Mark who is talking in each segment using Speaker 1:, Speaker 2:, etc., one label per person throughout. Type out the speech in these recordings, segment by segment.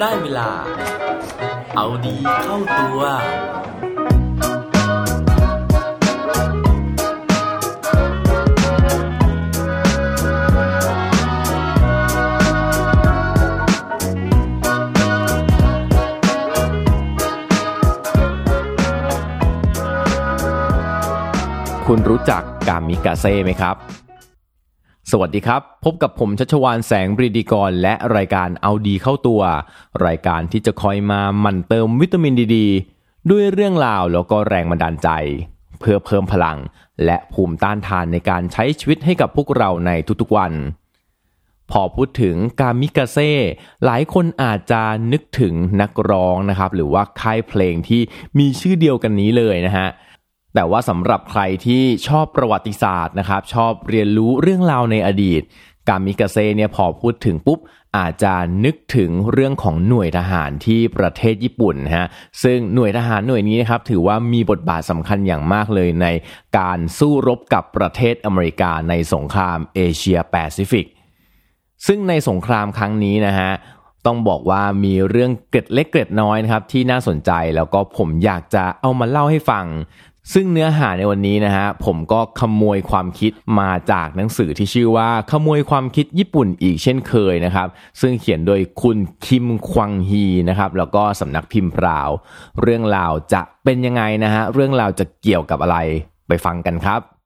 Speaker 1: ได้เวลา เอาดีเข้าตัว
Speaker 2: คุณรู้จักกามิกาเซ่ไหมครับ สวัสดีครับ พบกับผมชัชวานแสงบริดีกร และรายการเอาดีเข้าตัว รายการที่จะคอยมาหมั่นเติมวิตามินดีดด้วยเรื่องราวแล้วก็แรงบันดาลใจ เพื่อเพิ่มพลัง และภูมิต้านทานในการใช้ชีวิตให้กับพวกเราในทุกๆวัน พอพูดถึงกามิกาเซ่หลายคนอาจจะนึกถึงนักร้องนะครับ หรือว่าค่ายเพลงที่มีชื่อเดียวกันนี้เลยนะฮะ แต่ว่าสำหรับใครที่ชอบประวัติศาสตร์นะครับ ชอบเรียนรู้เรื่องราวในอดีต กามิกาเซ่เนี่ยพอพูดถึงปุ๊บ อาจจะนึกถึงเรื่องของหน่วยทหารที่ประเทศญี่ปุ่นนะฮะซึ่งหน่วยทหารหน่วยนี้นะครับถือว่ามีบทบาทสำคัญอย่างมากเลยในการสู้รบกับประเทศอเมริกาในสงครามเอเชียแปซิฟิกซึ่งในสงครามครั้งนี้นะฮะต้องบอกว่ามีเรื่องเกร็ดเล็กเกร็ดน้อยนะครับที่น่าสนใจแล้วก็ผมอยากจะเอามาเล่าให้ฟัง ซึ่งเนื้อหาในวันนี้นะฮะผมก็ขโมยความคิดมาจากหนังสือที่ชื่อว่าขโมยความคิดญี่ปุ่นอีกเช่นเคยนะครับซึ่งเขียนโดยคุณคิมควังฮีนะครับแล้วก็สำนักพิมพ์พราว เรื่องราวจะเป็นยังไงนะฮะเรื่องราวจะเกี่ยวกับอะไรไปฟังกันครับ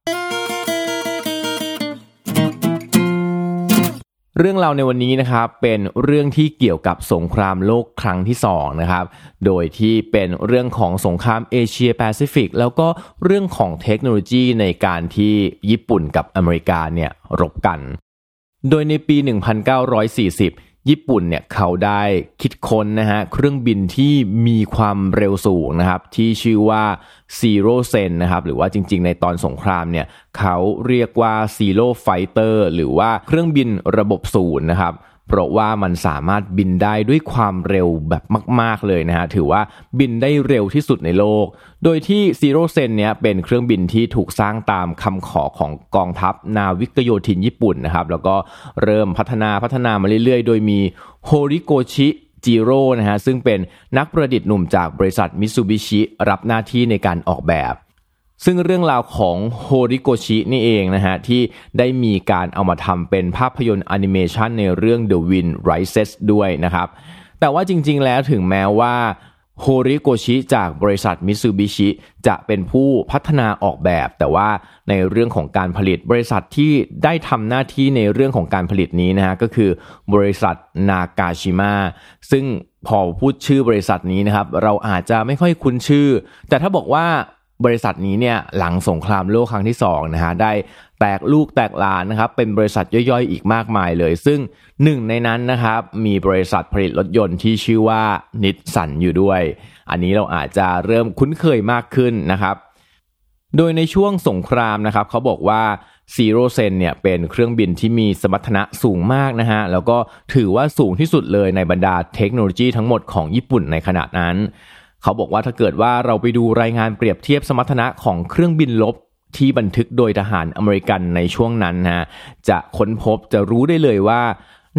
Speaker 2: เรื่องราวในวันนี้นะครับเป็นเรื่องที่เกี่ยวกับสงครามโลกครั้งที่สองนะครับ โดยที่เป็นเรื่องของสงครามเอเชียแปซิฟิกแล้วก็เรื่องของเทคโนโลยีในการที่ญี่ปุ่นกับอเมริกาเนี่ยรบกัน โดยในปี 1940 ญี่ปุ่นเนี่ยเขาได้คิดค้นนะฮะเครื่องบินที่มีความเร็วสูงนะครับที่ชื่อว่าซีโร่เซนนะครับหรือว่าจริงๆ ในตอนสงครามเนี่ยเขาเรียกว่า Zero Fighter หรือว่าเครื่องบินระบบศูนย์นะครับ เพราะว่ามันสามารถบินได้ด้วยความเร็วแบบมาก ๆเลยนะฮะถือว่าบินได้เร็วที่สุดในโลก โดยที่ซีโร่เซนเนี้ยเป็นเครื่องบินที่ถูกสร้างตามคำขอของกองทัพนาวิกโยธินญี่ปุ่นนะครับแล้วก็เริ่มพัฒนาพัฒนามาเรื่อยๆ โดยมีโฮริโกชิจิโร่นะฮะซึ่งเป็นนักประดิษฐ์หนุ่มจากบริษัทมิตซูบิชิรับหน้าที่ในการออกแบบ ซึ่งเรื่องราวของโฮริโกชินี่เองนะฮะ ที่ได้มีการเอามาทำเป็นภาพยนตร์แอนิเมชันในเรื่อง The Wind Rises ด้วยนะครับ แต่ว่าจริง ๆ แล้วถึงแม้ว่าโฮริโกชิจากบริษัทมิตซูบิชิจะเป็นผู้พัฒนาออกแบบ แต่ว่าในเรื่องของการผลิตบริษัทที่ได้ทำหน้าที่ในเรื่องของการผลิตนี้นะฮะก็คือบริษัทนากาชิมะซึ่งพอพูดชื่อบริษัทนี้นะครับ เราอาจจะไม่ค่อยคุ้นชื่อ แต่ถ้าบอกว่า บริษัทนี้เนี่ยหลังสงครามโลกครั้งที่2นะฮะได้แตกลูกแตกหลานนะครับเป็นบริษัทย่อยๆ อีกมากมายเลย ซึ่งหนึ่งในนั้นนะครับมีบริษัทผลิตรถยนต์ที่ชื่อว่านิสสันอยู่ด้วย อันนี้เราอาจจะเริ่มคุ้นเคยมากขึ้นนะครับ โดยในช่วงสงครามนะครับเขาบอกว่าซีโรเซนเนี่ยเป็นเครื่องบินที่มีสมรรถนะสูงมากนะฮะแล้วก็ถือว่าสูงที่สุดเลยในบรรดาเทคโนโลยีทั้งหมดของญี่ปุ่นในขณะนั้น เขาบอกว่าถ้าเกิดว่าเราไปดูรายงานเปรียบเทียบสมรรถนะของเครื่องบินรบที่บันทึกโดยทหารอเมริกันในช่วงนั้นนะจะค้นพบจะรู้ได้เลยว่า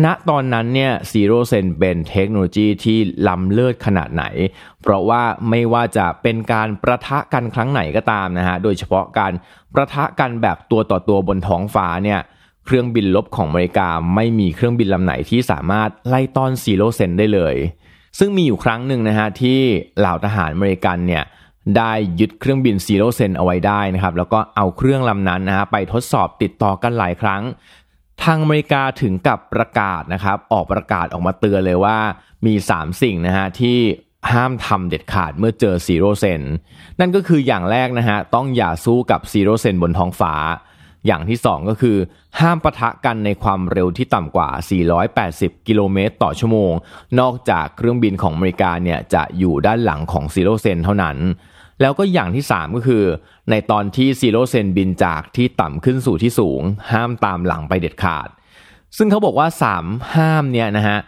Speaker 2: ณตอนนั้นเนี่ยซีโรเซนเป็นเทคโนโลยีที่ล้ำเลิศขนาดไหน เพราะว่าไม่ว่าจะเป็นการปะทะกันครั้งไหนก็ตามนะฮะโดยเฉพาะการปะทะกันแบบตัวต่อตัวบนท้องฟ้าเนี่ยเครื่องบินรบของอเมริกาไม่มีเครื่องบินลำไหนที่สามารถไล่ต้อนซีโรเซนได้เลย ซึ่งมีอยู่ครั้งหนึ่งนะฮะที่เหล่าทหารอเมริกันเนี่ยได้ยึดเครื่องบินซีโร่เซนเอาไว้ได้นะครับแล้วก็เอาเครื่องลำนั้นนะฮะไปทดสอบติดต่อกันหลายครั้ง ทางอเมริกาถึงกับประกาศนะครับออกประกาศออกมาเตือนเลยว่ามี 3 สิ่งนะฮะที่ห้ามทำเด็ดขาดเมื่อเจอซีโร่เซนนั่นก็คืออย่างแรกนะฮะต้องอย่าสู้กับซีโร่เซนบนท้องฟ้า อย่างที่ 2 ก็คือ ห้ามปะทะกันในความเร็วที่ต่ำกว่า 480 กิโลเมตรต่อชั่วโมง นอกจากเครื่องบินของอเมริกาเนี่ยจะอยู่ด้านหลังของซีโร่เซนเท่านั้น แล้วก็อย่างที่ 3 ก็คือ ในตอนที่ซีโร่เซนบินจากที่ต่ำขึ้นสู่ที่สูง ห้ามตามหลังไปเด็ดขาด ซึ่งเขาบอกว่า 3 ห้ามเนี่ยนะฮะ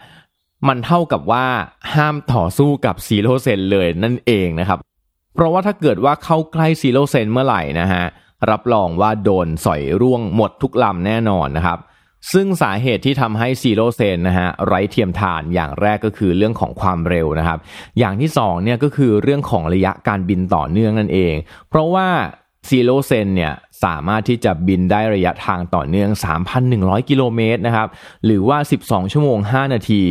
Speaker 2: มันเท่ากับว่าห้ามต่อสู้กับซีโร่เซนเลยนั่นเองนะครับ เพราะว่าถ้าเกิดว่าเข้าใกล้ซีโร่เซนเมื่อไหร่นะฮะ รับรองว่าโดนสอยร่วงหมดทุกลำแน่นอนนะครับ ซึ่งสาเหตุที่ทำให้ซีโรเซนนะฮะไร้เทียมทานอย่างแรกก็คือเรื่องของความเร็วนะครับ อย่างที่สองเนี่ยก็คือเรื่องของระยะการบินต่อเนื่องนั่นเอง เพราะว่าซีโรเซนเนี่ยสามารถที่จะบินได้ระยะทางต่อเนื่อง 3,100 กิโลเมตรนะครับ หรือว่า 12 ชั่วโมง 5 นาที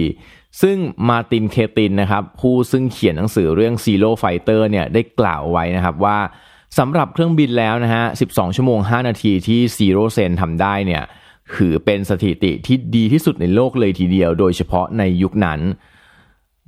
Speaker 2: ซึ่ง Martin Caidin นะครับผู้ซึ่งเขียนหนังสือเรื่อง Zero Fighter เนี่ยได้กล่าวไว้นะครับว่า สำหรับเครื่องบินแล้วนะฮะ 12 ชั่วโมง 5 นาทีที่ Zero Sen ทำได้เนี่ยถือเป็นสถิติที่ดีที่สุดในโลกเลยทีเดียว โดยเฉพาะในยุคนั้น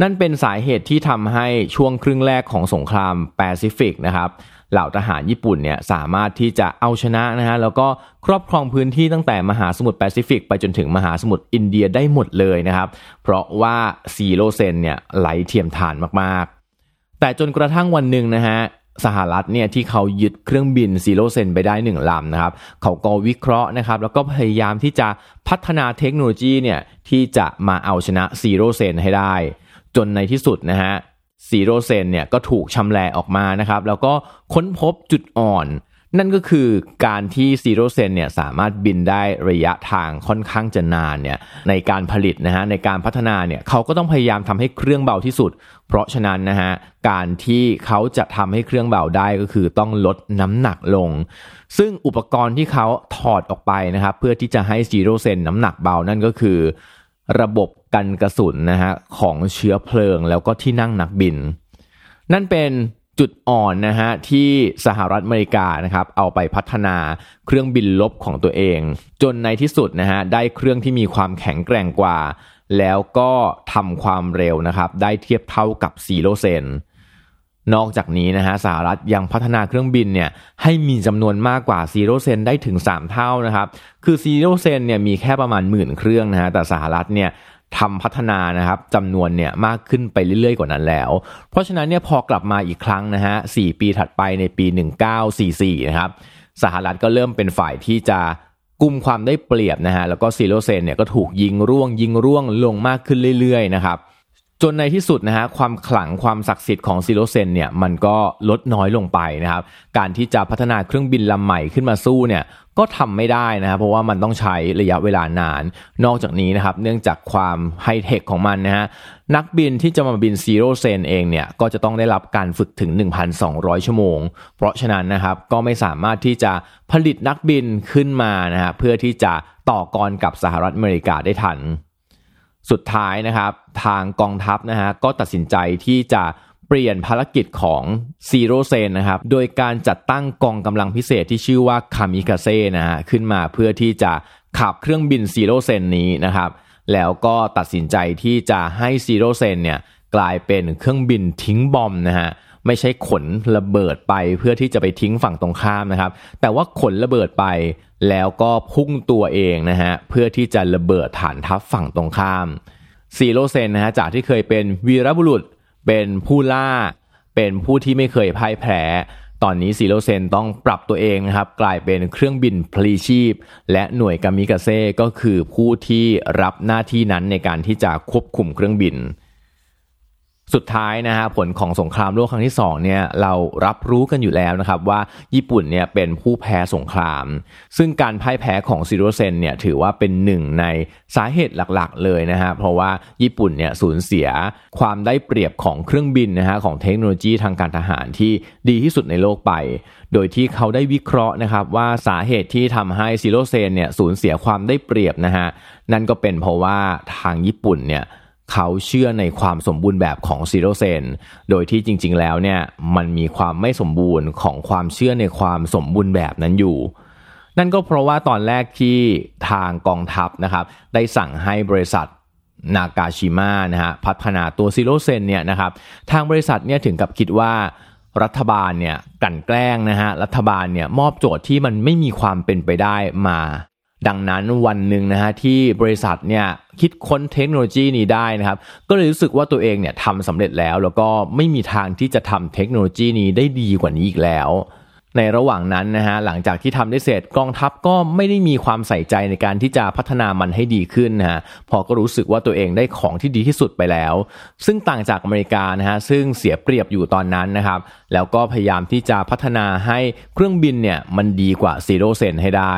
Speaker 2: นั่นเป็นสาเหตุที่ทำให้ช่วงครึ่งแรกของสงครามแปซิฟิกนะครับเหล่าทหารญี่ปุ่นเนี่ยสามารถที่จะเอาชนะนะฮะแล้วก็ครอบครองพื้นที่ตั้งแต่มหาสมุทรแปซิฟิกไปจนถึงมหาสมุทรอินเดียได้หมดเลยนะครับ เพราะว่าซีโรเซนเนี่ยไร้เทียมทานมากๆ แต่จนกระทั่งวันหนึ่งนะฮะ สหรัฐเนี่ยที่เขายึดเครื่องบินซีโรเซนไปได้หนึ่งลำนะครับ เขาก็วิเคราะห์นะครับแล้วก็พยายามที่จะพัฒนาเทคโนโลยีเนี่ยที่จะมาเอาชนะซีโรเซนให้ได้ จนในที่สุดนะฮะซีโรเซนเนี่ยก็ถูกชำแหละออกมานะครับ แล้วก็ค้นพบจุดอ่อน นั่นก็คือการที่ซีโรเซนเนี่ยสามารถบินได้ระยะทางค่อนข้างจะนานเนี่ยในการผลิตนะฮะในการพัฒนาเนี่ยเขาก็ต้องพยายามทำให้เครื่องเบาที่สุด เพราะฉะนั้นนะฮะการที่เขาจะทำให้เครื่องเบาได้ก็คือต้องลดน้ำหนักลง ซึ่งอุปกรณ์ที่เขาถอดออกไปนะครับเพื่อที่จะให้ซีโรเซนน้ำหนักเบานั่นก็คือระบบกันกระสุนนะฮะของเชื้อเพลิงแล้วก็ที่นั่งนักบิน นั่นเป็น จุดอ่อนนะฮะที่สหรัฐอเมริกานะครับเอาไปพัฒนาเครื่องบินลบของตัวเอง จนในที่สุดนะฮะได้เครื่องที่มีความแข็งแกร่งกว่า แล้วก็ทำความเร็วนะครับได้เทียบเท่ากับซีโรเซนนอกจากนี้นะฮะสหรัฐยังพัฒนาเครื่องบินเนี่ยให้มีจำนวนมากกว่าซีโรเซนได้ถึง 3 เท่านะครับคือซีโรเซนเนี่ยมีแค่ประมาณหมื่นเครื่องนะฮะแต่สหรัฐเนี่ย ทำพัฒนานะครับจำนวนเนี่ยมากขึ้นไปเรื่อยๆ กว่านั้นแล้ว เพราะฉะนั้นเนี่ยพอกลับมาอีกครั้งนะฮะสปีถัดไปในปี 1944 นะครับสหรัฐก็เริ่มเป็นฝ่ายที่จะกุมความได้เปรียบนะฮะแล้วก็ซีโรเซนเนี่ยก็ถูกยิงร่วงยิงร่วงลงมากขึ้นเรื่อยๆนะครับ จนในที่สุดนะฮะความขลังความศักดิ์สิทธิ์ของซีโรเซนเนี่ยมันก็ลดน้อยลงไปนะครับ การที่จะพัฒนาเครื่องบินลำใหม่ขึ้นมาสู้เนี่ยก็ทำไม่ได้นะครับเพราะว่ามันต้องใช้ระยะเวลานาน นอกจากนี้นะครับเนื่องจากความไฮเทคของมันนะฮะนักบินที่จะมาบินซีโร่เซนเองเนี่ยก็จะต้องได้รับการฝึกถึง 1,200 ชั่วโมง เพราะฉะนั้นนะครับก็ไม่สามารถที่จะผลิตนักบินขึ้นมานะฮะเพื่อที่จะต่อกรกับสหรัฐอเมริกาได้ทัน สุดท้ายนะครับ ทางกองทัพนะฮะก็ตัดสินใจที่จะเปลี่ยนภารกิจของซีโรเซนนะครับ โดยการจัดตั้งกองกำลังพิเศษที่ชื่อว่าคามิคาเซ่นะฮะขึ้นมาเพื่อที่จะขับเครื่องบินซีโรเซนนี้นะครับ แล้วก็ตัดสินใจที่จะให้ซีโรเซนเนี่ยกลายเป็นเครื่องบินทิ้ง bomb นะฮะ ไม่ใช่ขนระเบิดไปเพื่อที่จะไปทิ้งฝั่งตรงข้ามนะครับ แต่ว่าขนระเบิดไปแล้วก็พุ่งตัวเองนะฮะเพื่อที่จะระเบิดฐานทัพฝั่งตรงข้ามซีโรเซนนะฮะจากที่เคยเป็นวีรบุรุษเป็นผู้ล่า เป็นผู้ที่ไม่เคยพ่ายแพ้ตอนนี้ซีโรเซนต้องปรับตัวเองนะครับ กลายเป็นเครื่องบินพลีชีพ และหน่วยกามิกาเซ่ก็คือผู้ที่รับหน้าที่นั้นในการที่จะควบคุมเครื่องบิน สุดท้ายนะฮะผลของสงครามโลกครั้งที่2เนี่ยเรารับรู้กันอยู่แล้วนะครับว่าญี่ปุ่นเนี่ยเป็นผู้แพ้สงคราม ซึ่งการพ่ายแพ้ของซิโรเซนเนี่ยถือว่าเป็นหนึ่งในสาเหตุหลักๆ เลยนะฮะเพราะว่าญี่ปุ่นเนี่ยสูญเสียความได้เปรียบของเครื่องบินนะฮะของเทคโนโลยีทางการทหารที่ดีที่สุดในโลกไป โดยที่เขาได้วิเคราะห์นะครับว่าสาเหตุที่ทำให้ซิโรเซนเนี่ยสูญเสียความได้เปรียบนะฮะนั่นก็เป็นเพราะว่าทางญี่ปุ่นเนี่ย เขาเชื่อในความสมบูรณ์แบบของซีโรเซนโดยที่จริง ๆ แล้วเนี่ยมันมีความไม่สมบูรณ์ของความเชื่อในความสมบูรณ์แบบนั้นอยู่ นั่นก็เพราะว่าตอนแรกที่ทางกองทัพนะครับได้สั่งให้บริษัทนากาจิมะนะฮะพัฒนาตัวซีโรเซนเนี่ยนะครับทางบริษัทเนี่ยถึงกับคิดว่ารัฐบาลเนี่ยกลั่นแกล้งนะฮะรัฐบาลเนี่ยมอบโจทย์ที่มันไม่มีความเป็นไปได้มา ดังนั้นวันหนึ่งนะฮะที่บริษัทเนี่ยคิดค้นเทคโนโลยีนี้ได้นะครับ ก็เลยรู้สึกว่าตัวเองเนี่ยทำสำเร็จแล้ว แล้วก็ไม่มีทางที่จะทำเทคโนโลยีนี้ได้ดีกว่านี้อีกแล้ว ในระหว่างนั้นนะฮะหลังจากที่ทำได้เสร็จกองทัพก็ไม่ได้มีความใส่ใจในการที่จะพัฒนามันให้ดีขึ้นนะฮะพอก็รู้สึกว่าตัวเองได้ของที่ดีที่สุดไปแล้ว ซึ่งต่างจากอเมริกานะฮะซึ่งเสียเปรียบอยู่ตอนนั้นนะครับ แล้วก็พยายามที่จะพัฒนาให้เครื่องบินเนี่ยมันดีกว่าซีโร่เซนให้ได้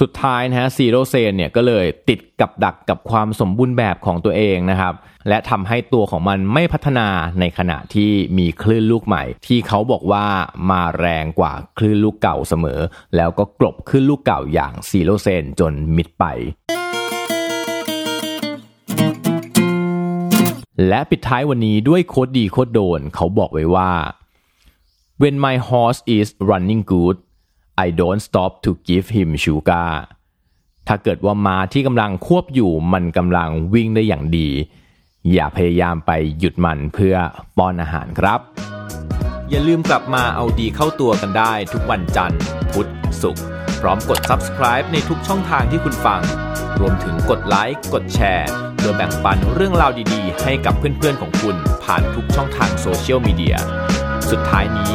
Speaker 2: สุดท้ายนะฮะซีโรเซนเนี่ยก็เลยติดกับดักกับความสมบูรณ์แบบของตัวเองนะครับ และทำให้ตัวของมันไม่พัฒนาในขณะที่มีคลื่นลูกใหม่ ที่เขาบอกว่ามาแรงกว่าคลื่นลูกเก่าเสมอ แล้วก็กลบคลื่นลูกเก่าอย่างซีโรเซนจนมิดไปและปิดท้ายวันนี้ด้วย quote ดี quote โดน เขาบอกไว้ว่า When my horse is running good I don't stop to give him sugar ถ้าเกิดว่าม้าที่กำลังควบอยู่มันกำลังวิ่งได้อย่างดี อย่าพยายามไปหยุดมันเพื่อป้อนอาหารครับ อย่าลืมกลับมาเอาดีเข้าตัวกันได้ทุกวันจันทร์ พุธศุกร์พร้อมกด subscribe ในทุกช่องทางที่คุณฟัง รวมถึงกดไลค์กดแชร์เพื่อแบ่งปันเรื่องราวดีๆ ให้กับเพื่อนๆของคุณผ่านทุกช่องทางโซเชียลมีเดียสุดท้ายนี้